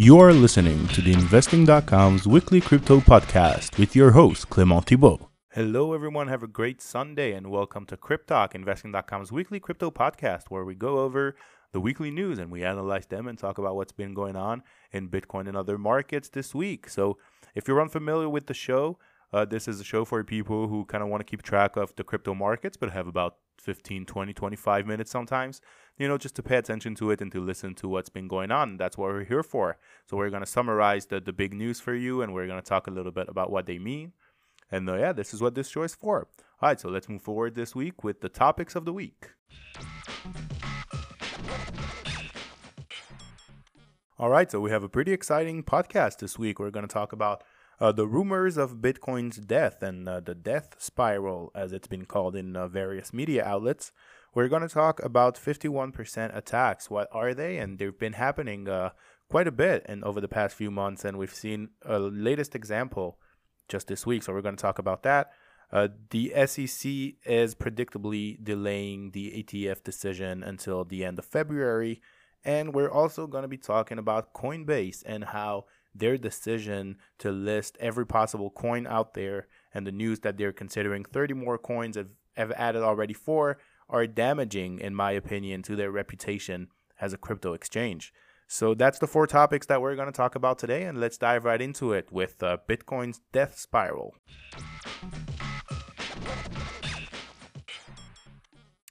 You're listening to the Investing.com's weekly crypto podcast with your host, Clement Thibault. Hello, everyone. Have a great Sunday and welcome to Cryptalk, Investing.com's weekly crypto podcast, where we go over the weekly news and we analyze them and talk about what's been going on in Bitcoin and other markets this week. So, if you're unfamiliar with the show, uh, this is a show for people who kind of want to keep track of the crypto markets but have about 15, 20, 25 minutes sometimes, you know, just to pay attention to it and to listen to what's been going on. That's what we're here for. So we're going to summarize the, the big news for you and we're going to talk a little bit about what they mean. And uh, yeah, this is what this show is for. All right, so let's move forward this week with the topics of the week. All right, so we have a pretty exciting podcast this week. We're going to talk about uh, the rumors of Bitcoin's death and uh, the death spiral, as it's been called in uh, various media outlets. We're going to talk about 51% attacks. What are they? And they've been happening uh, quite a bit and over the past few months, and we've seen a latest example just this week. So we're going to talk about that. Uh, the SEC is predictably delaying the ETF decision until the end of February. And we're also going to be talking about Coinbase and how their decision to list every possible coin out there and the news that they're considering 30 more coins have, have added already four are damaging, in my opinion, to their reputation as a crypto exchange. So that's the four topics that we're going to talk about today, and let's dive right into it with uh, Bitcoin's death spiral.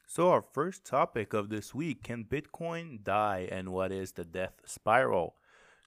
So, our first topic of this week can Bitcoin die, and what is the death spiral?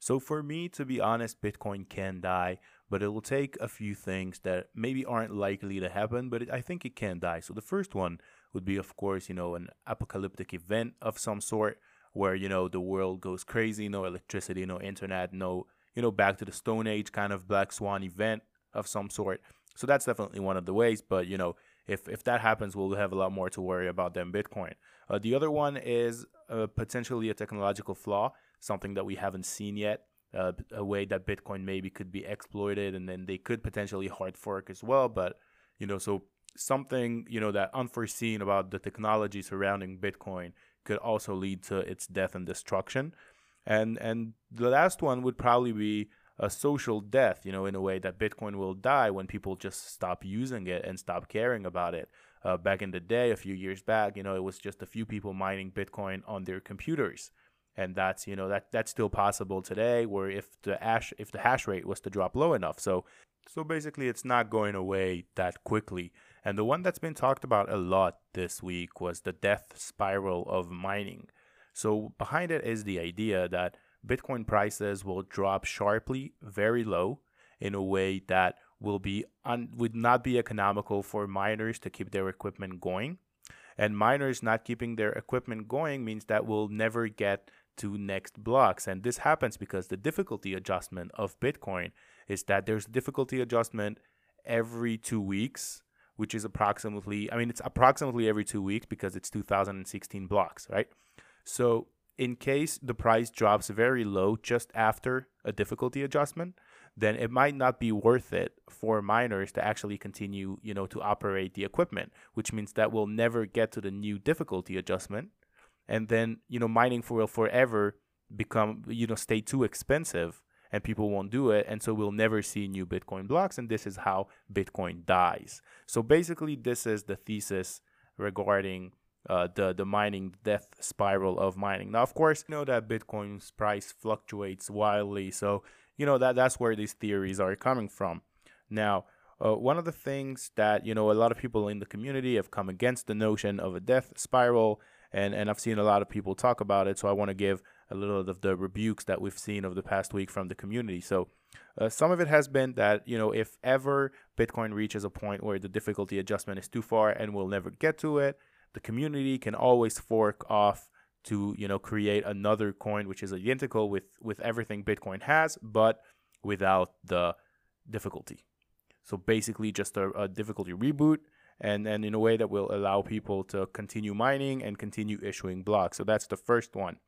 So for me, to be honest, Bitcoin can die, but it will take a few things that maybe aren't likely to happen, but it, I think it can die. So the first one would be, of course, you know, an apocalyptic event of some sort where, you know, the world goes crazy, no electricity, no internet, no, you know, back to the Stone Age kind of black swan event of some sort. So that's definitely one of the ways, but, you know, if, if that happens, we'll have a lot more to worry about than Bitcoin. Uh, the other one is uh, potentially a technological flaw something that we haven't seen yet. Uh, a way that Bitcoin maybe could be exploited, and then they could potentially hard fork as well. But you know, so something you know that unforeseen about the technology surrounding Bitcoin could also lead to its death and destruction. And and the last one would probably be a social death, you know, in a way that Bitcoin will die when people just stop using it and stop caring about it. Uh, back in the day, a few years back, you know, it was just a few people mining Bitcoin on their computers and that's you know that that's still possible today where if the hash if the hash rate was to drop low enough. So so basically it's not going away that quickly. And the one that's been talked about a lot this week was the death spiral of mining. So behind it is the idea that bitcoin prices will drop sharply very low in a way that will be un- would not be economical for miners to keep their equipment going and miners not keeping their equipment going means that we'll never get to next blocks. And this happens because the difficulty adjustment of Bitcoin is that there's difficulty adjustment every two weeks, which is approximately, I mean, it's approximately every two weeks because it's 2016 blocks, right? So in case the price drops very low just after a difficulty adjustment, then it might not be worth it for miners to actually continue, you know, to operate the equipment, which means that we'll never get to the new difficulty adjustment. And then you know mining for will forever become you know stay too expensive and people won't do it. And so we'll never see new bitcoin blocks. And this is how bitcoin dies. So basically this is the thesis regarding uh, the the mining death spiral of mining. Now of course you know that bitcoin's price fluctuates wildly. So you know that that's where these theories are coming from now uh, one of the things that you know a lot of people in the community have come against the notion of a death spiral and and I've seen a lot of people talk about it. So I want to give a little of the rebukes that we've seen over the past week from the community. So uh, some of it has been that you know if ever Bitcoin reaches a point where the difficulty adjustment is too far and we'll never get to it, the community can always fork off to you know create another coin which is identical with with everything Bitcoin has, but without the difficulty. So basically, just a, a difficulty reboot and, and in a way that will allow people to continue mining and continue issuing blocks. So that's the first one.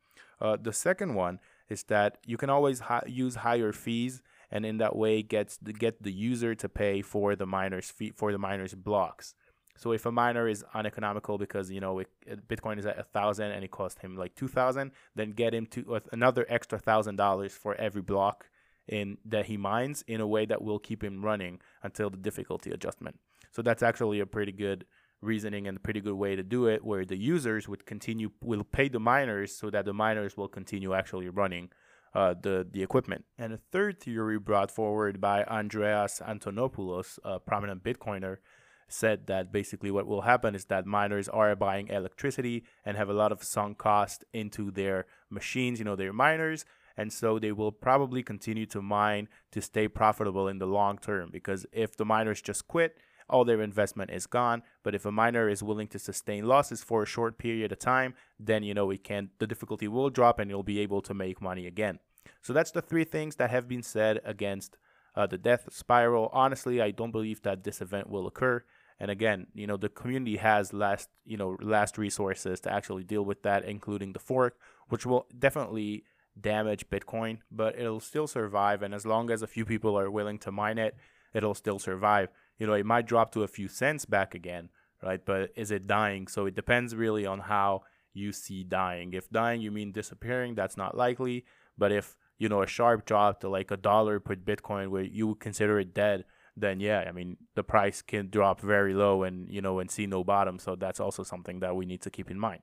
Uh, the second one is that you can always hi- use higher fees and in that way gets the, get the user to pay for the miners fee for the miners blocks. So if a miner is uneconomical because you know it, Bitcoin is at a thousand and it cost him like two thousand, then get him to another extra thousand dollars for every block in that he mines in a way that will keep him running until the difficulty adjustment. So that's actually a pretty good reasoning and a pretty good way to do it where the users would continue will pay the miners so that the miners will continue actually running uh, the the equipment. And a third theory brought forward by Andreas Antonopoulos, a prominent Bitcoiner, said that basically what will happen is that miners are buying electricity and have a lot of sunk cost into their machines, you know, their miners, and so they will probably continue to mine to stay profitable in the long term because if the miners just quit all their investment is gone. But if a miner is willing to sustain losses for a short period of time, then you know it can the difficulty will drop and you'll be able to make money again. So that's the three things that have been said against uh, the death spiral. Honestly, I don't believe that this event will occur. And again, you know, the community has last, you know, last resources to actually deal with that, including the fork, which will definitely damage Bitcoin, but it'll still survive. And as long as a few people are willing to mine it, it'll still survive you know, it might drop to a few cents back again, right? But is it dying? So it depends really on how you see dying. If dying you mean disappearing, that's not likely. But if, you know, a sharp drop to like a dollar per Bitcoin where you would consider it dead, then yeah, I mean the price can drop very low and you know and see no bottom. So that's also something that we need to keep in mind.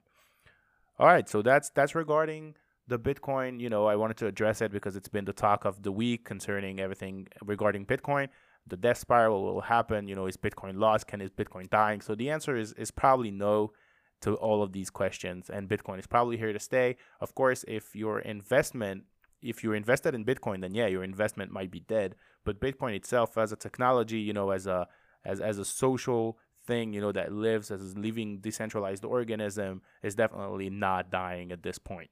All right, so that's that's regarding the Bitcoin. You know, I wanted to address it because it's been the talk of the week concerning everything regarding Bitcoin the death spiral will happen. You know, is Bitcoin lost? Can is Bitcoin dying? So the answer is is probably no to all of these questions, and Bitcoin is probably here to stay. Of course, if your investment if you're invested in Bitcoin, then yeah, your investment might be dead. But Bitcoin itself, as a technology, you know, as a as as a social thing, you know, that lives as a living decentralized organism, is definitely not dying at this point.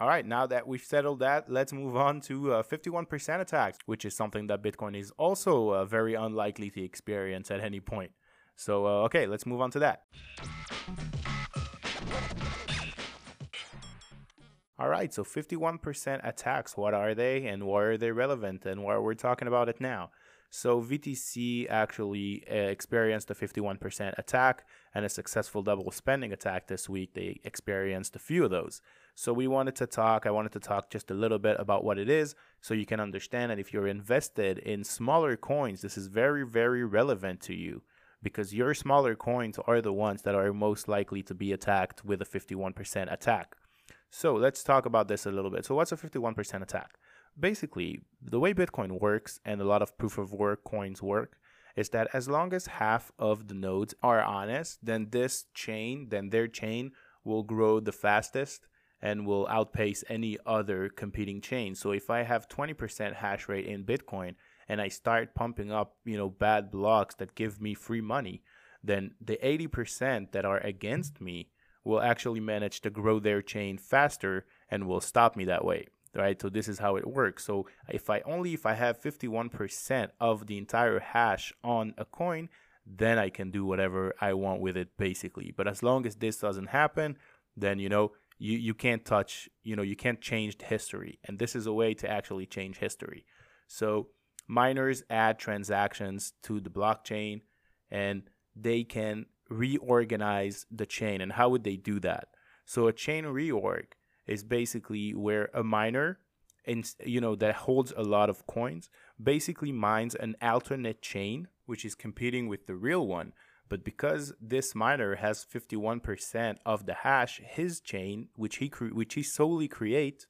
All right, now that we've settled that, let's move on to uh, 51% attacks, which is something that Bitcoin is also uh, very unlikely to experience at any point. So, uh, okay, let's move on to that. All right, so 51% attacks, what are they and why are they relevant and why are we're talking about it now? So VTC actually uh, experienced a 51% attack and a successful double spending attack this week. They experienced a few of those. So we wanted to talk, I wanted to talk just a little bit about what it is so you can understand that if you're invested in smaller coins, this is very, very relevant to you because your smaller coins are the ones that are most likely to be attacked with a 51% attack. So let's talk about this a little bit. So, what's a 51% attack? Basically, the way Bitcoin works and a lot of proof of work coins work is that as long as half of the nodes are honest, then this chain, then their chain will grow the fastest and will outpace any other competing chain. So if I have 20% hash rate in Bitcoin and I start pumping up, you know, bad blocks that give me free money, then the 80% that are against me will actually manage to grow their chain faster and will stop me that way right? So this is how it works. So if i only if i have 51% of the entire hash on a coin then i can do whatever i want with it basically. But as long as this doesn't happen then you know you you can't touch you know you can't change history. And this is a way to actually change history. So miners add transactions to the blockchain and they can reorganize the chain and how would they do that so a chain reorg is basically where a miner in, you know that holds a lot of coins basically mines an alternate chain which is competing with the real one but because this miner has 51% of the hash, his chain, which he cre- which he solely creates,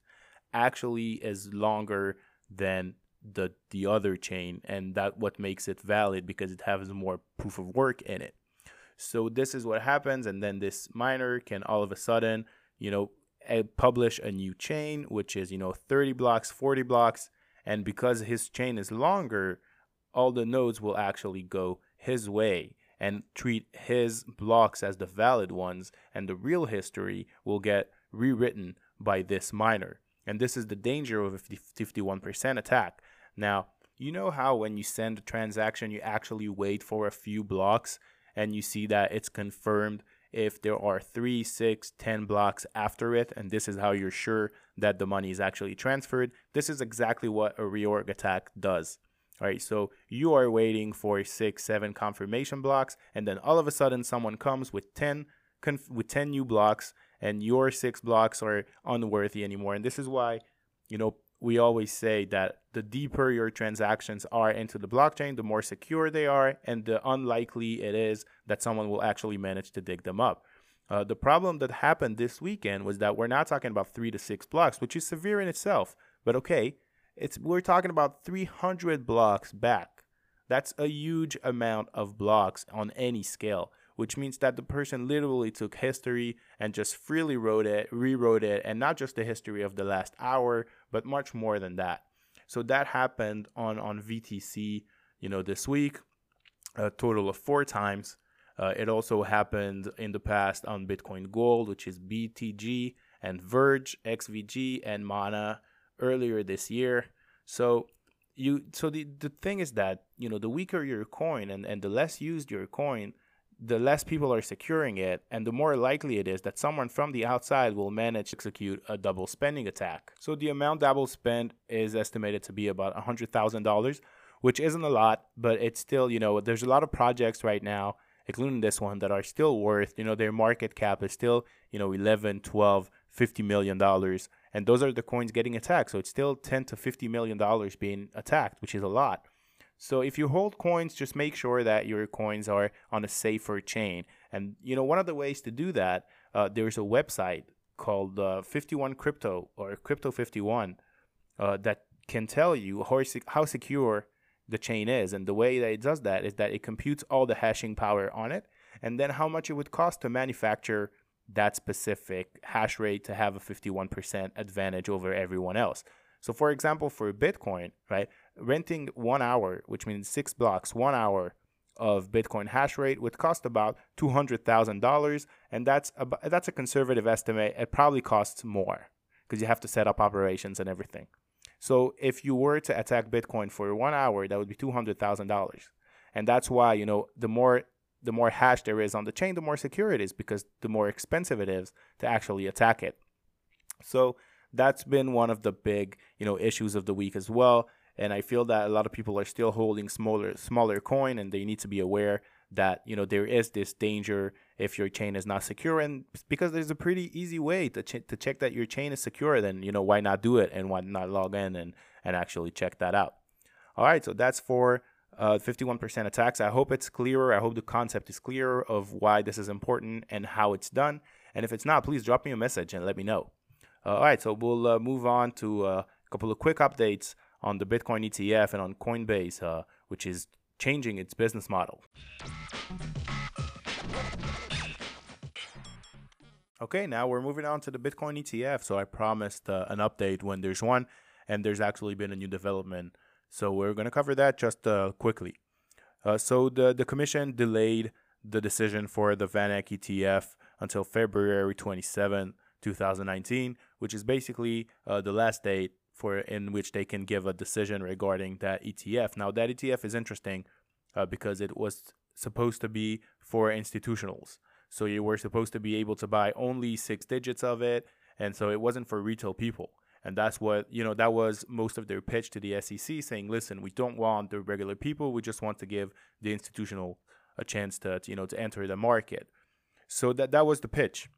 actually is longer than the the other chain, and that what makes it valid because it has more proof of work in it. So this is what happens, and then this miner can all of a sudden, you know, publish a new chain, which is you know 30 blocks, 40 blocks, and because his chain is longer, all the nodes will actually go his way and treat his blocks as the valid ones, and the real history will get rewritten by this miner. And this is the danger of a 51% attack. Now, you know how when you send a transaction, you actually wait for a few blocks and you see that it's confirmed if there are three, six, ten blocks after it, and this is how you're sure that the money is actually transferred. This is exactly what a reorg attack does. All right, so you are waiting for six, seven confirmation blocks, and then all of a sudden someone comes with 10 conf- with 10 new blocks, and your six blocks are unworthy anymore. And this is why, you know, we always say that the deeper your transactions are into the blockchain, the more secure they are, and the unlikely it is that someone will actually manage to dig them up. Uh, the problem that happened this weekend was that we're not talking about three to six blocks, which is severe in itself. But okay, it's we're talking about 300 blocks back. That's a huge amount of blocks on any scale, which means that the person literally took history and just freely wrote it, rewrote it, and not just the history of the last hour, but much more than that. So that happened on on VTC, you know, this week, a total of four times. Uh, it also happened in the past on Bitcoin Gold, which is BTG, and Verge, XVG, and Mana earlier this year. So you so the, the thing is that you know the weaker your coin and, and the less used your coin, the less people are securing it, and the more likely it is that someone from the outside will manage to execute a double spending attack. So the amount double spent is estimated to be about hundred thousand dollars, which isn't a lot, but it's still you know there's a lot of projects right now including this one, that are still worth, you know, their market cap is still, you know, 11, 12, 50 million dollars. And those are the coins getting attacked. So it's still 10 to 50 million dollars being attacked, which is a lot. So if you hold coins, just make sure that your coins are on a safer chain. And you know, one of the ways to do that, uh, there's a website called uh, 51 Crypto or Crypto 51 uh, that can tell you how, how secure the chain is. And the way that it does that is that it computes all the hashing power on it and then how much it would cost to manufacture that specific hash rate to have a 51% advantage over everyone else. So, for example, for Bitcoin, right, renting one hour, which means six blocks, one hour of Bitcoin hash rate would cost about two hundred thousand dollars, and that's a, that's a conservative estimate. It probably costs more because you have to set up operations and everything. So if you were to attack Bitcoin for one hour, that would be two hundred thousand dollars, and that's why you know the more the more hash there is on the chain, the more secure it is because the more expensive it is to actually attack it. So that's been one of the big you know issues of the week as well. And I feel that a lot of people are still holding smaller smaller coin, and they need to be aware that you know there is this danger if your chain is not secure. And because there's a pretty easy way to, ch- to check that your chain is secure then you know why not do it and why not log in and and actually check that out? All right so that's for uh, 51% attacks. I hope it's clearer. I hope the concept is clearer of why this is important and how it's done. And if it's not please drop me a message and let me know. Uh, all right so we'll uh, move on to uh, a couple of quick updates on the bitcoin etf and on coinbase uh, which is changing its business model. Okay, now we're moving on to the Bitcoin ETF. So I promised uh, an update when there's one, and there's actually been a new development. So we're going to cover that just uh, quickly. Uh, so the, the commission delayed the decision for the VanEck ETF until February 27, 2019, which is basically uh, the last date for in which they can give a decision regarding that ETF. Now that ETF is interesting uh, because it was supposed to be for institutionals. So you were supposed to be able to buy only six digits of it, and so it wasn't for retail people. And that's what you know. That was most of their pitch to the SEC, saying, "Listen, we don't want the regular people. We just want to give the institutional a chance to, you know to enter the market." So that that was the pitch.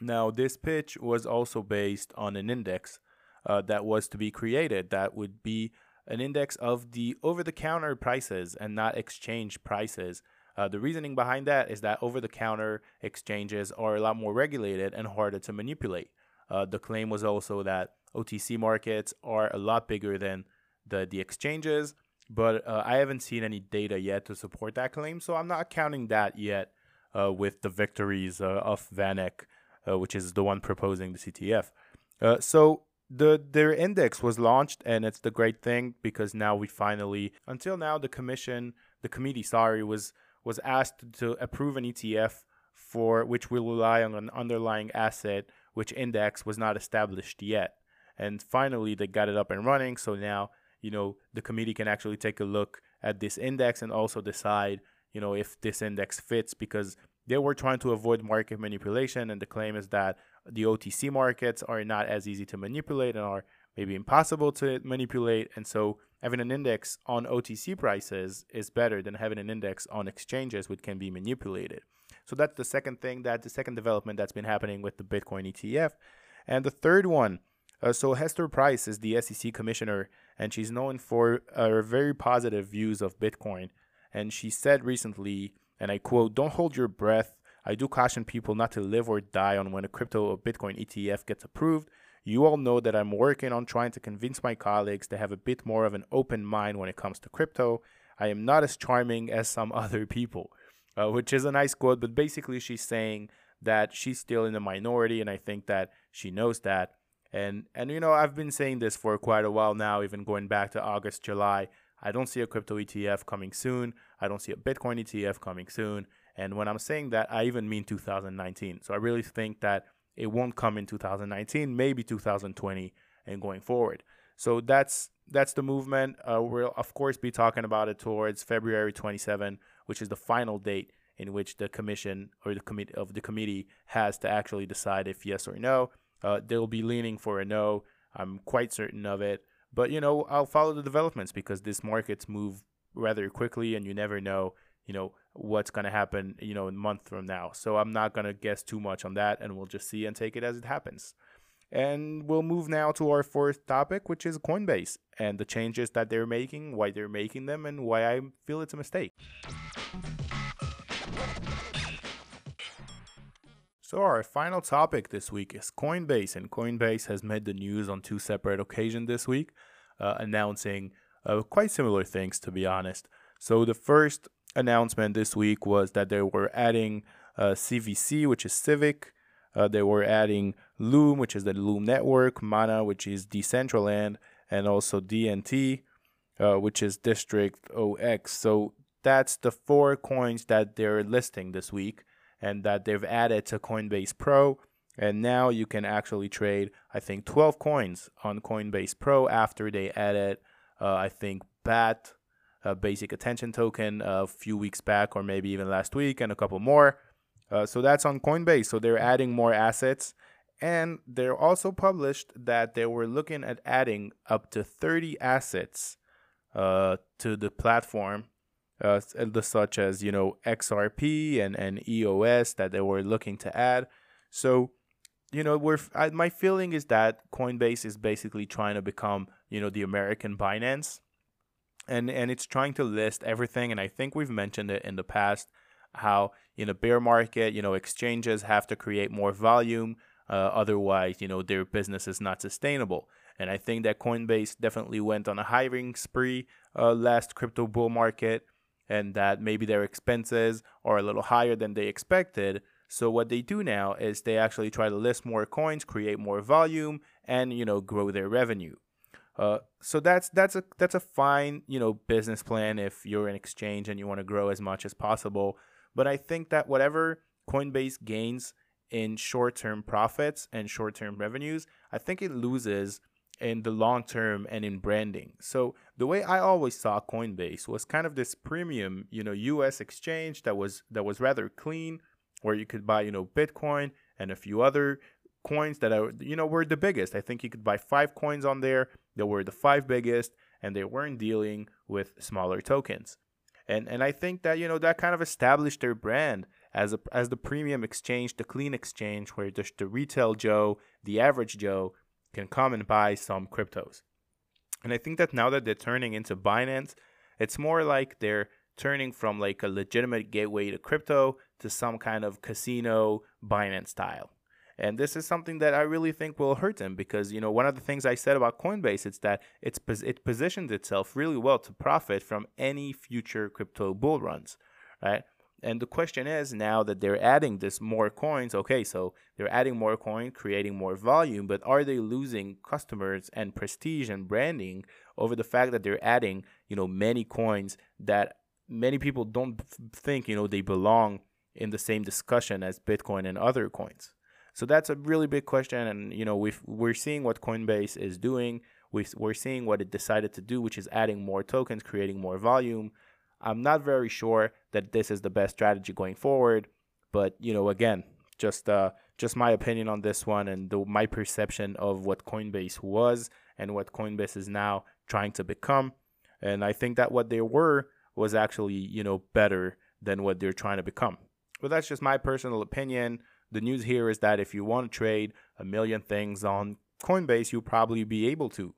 Now this pitch was also based on an index uh, that was to be created that would be an index of the over the counter prices and not exchange prices. Uh, the reasoning behind that is that over the counter exchanges are a lot more regulated and harder to manipulate. Uh, the claim was also that OTC markets are a lot bigger than the, the exchanges, but uh, I haven't seen any data yet to support that claim, so I'm not counting that yet uh, with the victories uh, of VanEck, uh, which is the one proposing the ETF. so the their index was launched and it's the great thing because now we finally until now the commission the committee sorry was was asked to approve an ETF for which will rely on an underlying asset which index was not established yet. And finally they got it up and running. So now you know the committee can actually take a look at this index and also decide you know if this index fits because they were trying to avoid market manipulation. And the claim is that the OTC markets are not as easy to manipulate and are maybe impossible to manipulate. And so having an index on OTC prices is better than having an index on exchanges which can be manipulated. So that's the second thing that the second development that's been happening with the Bitcoin ETF. And the third one, uh, so Hester Peirce is the SEC commissioner, and she's known for her very positive views of Bitcoin. And she said recently, and I quote, "Don't hold your breath. I do caution people not to live or die on when a crypto or Bitcoin ETF gets approved. You all know that I'm working on trying to convince my colleagues to have a bit more of an open mind when it comes to crypto. I am not as charming as some other people, uh, which is a nice quote, but basically she's saying that she's still in the minority, and I think that she knows that. And and you know, I've been saying this for quite a while now, even going back to August, July. I don't see a crypto ETF coming soon. I don't see a Bitcoin ETF coming soon. And when I'm saying that, I even mean 2019. So I really think that it won't come in 2019, maybe 2020 and going forward. So that's that's the movement. Uh, we'll of course be talking about it towards February 27, which is the final date in which the commission or the committee of the committee has to actually decide if yes or no. Uh, they'll be leaning for a no. I'm quite certain of it. But you know, I'll follow the developments because this markets move rather quickly, and you never know you know what's going to happen you know a month from now. So i'm not going to guess too much on that and we'll just see and take it as it happens. And we'll move now to our fourth topic which is coinbase and the changes that they're making why they're making them and why i feel it's a mistake. So our final topic this week is coinbase and coinbase has made the news on two separate occasions this week uh, announcing uh, quite similar things to be honest. So the first announcement this week was that they were adding uh, CVC, which is Civic. Uh, they were adding Loom, which is the Loom network, Mana, which is Decentraland, and also DNT, uh, which is District OX. So that's the four coins that they're listing this week and that they've added to Coinbase Pro. And now you can actually trade, I think, 12 coins on Coinbase Pro after they added, uh, I think, BAT, a basic attention token a few weeks back or maybe even last week and a couple more. Uh, so that's on Coinbase. So they're adding more assets. And they're also published that they were looking at adding up to 30 assets uh, to the platform, uh, such as, you know, XRP and, and EOS that they were looking to add. So, you know, we're, I, my feeling is that Coinbase is basically trying to become, you know, the American Binance and and it's trying to list everything and i think we've mentioned it in the past how in a bear market you know exchanges have to create more volume uh, otherwise you know their business is not sustainable. And i think that coinbase definitely went on a hiring spree uh, last crypto bull market and that maybe their expenses are a little higher than they expected. So what they do now is they actually try to list more coins create more volume and you know grow their revenue uh, so that's that's a that's a fine you know business plan if you're an exchange and you want to grow as much as possible. But I think that whatever Coinbase gains in short-term profits and short-term revenues, I think it loses in the long term and in branding. So the way I always saw Coinbase was kind of this premium, you know, US exchange that was that was rather clean where you could buy, you know, Bitcoin and a few other coins that are you know were the biggest. I think you could buy 5 coins on there they were the five biggest, and they weren't dealing with smaller tokens. And and I think that you know that kind of established their brand as a as the premium exchange, the clean exchange, where the, the retail Joe, the average Joe, can come and buy some cryptos. And I think that now that they're turning into Binance, it's more like they're turning from like a legitimate gateway to crypto to some kind of casino Binance style. And this is something that I really think will hurt them because, you know, one of the things I said about Coinbase is that it's it positions itself really well to profit from any future crypto bull runs, right? And the question is now that they're adding this more coins, okay, so they're adding more coin, creating more volume, but are they losing customers and prestige and branding over the fact that they're adding, you know, many coins that many people don't think, you know, they belong in the same discussion as Bitcoin and other coins? So that's a really big question, and you know we we're seeing what Coinbase is doing. We we're seeing what it decided to do, which is adding more tokens, creating more volume. I'm not very sure that this is the best strategy going forward, but you know again, just uh, just my opinion on this one and the, my perception of what Coinbase was and what Coinbase is now trying to become. And I think that what they were was actually, you know, better than what they're trying to become. But that's just my personal opinion. The news here is that if you want to trade a million things on Coinbase, you'll probably be able to.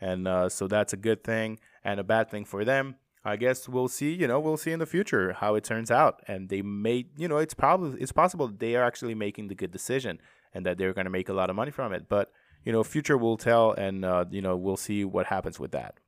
And uh, so that's a good thing and a bad thing for them. I guess we'll see, you know, we'll see in the future how it turns out. And they may, you know, it's probably it's possible they are actually making the good decision and that they're going to make a lot of money from it. But, you know, future will tell and uh, you know, we'll see what happens with that.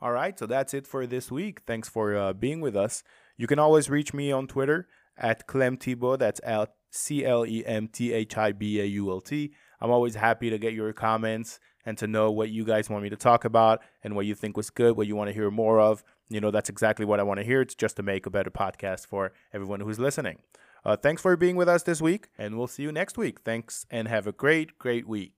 All right, so that's it for this week. Thanks for uh, being with us. You can always reach me on Twitter at Clem Thibault. That's L C L E M T H I B A U L T. I'm always happy to get your comments and to know what you guys want me to talk about and what you think was good, what you want to hear more of. You know, that's exactly what I want to hear. It's just to make a better podcast for everyone who's listening. Uh, thanks for being with us this week, and we'll see you next week. Thanks, and have a great, great week.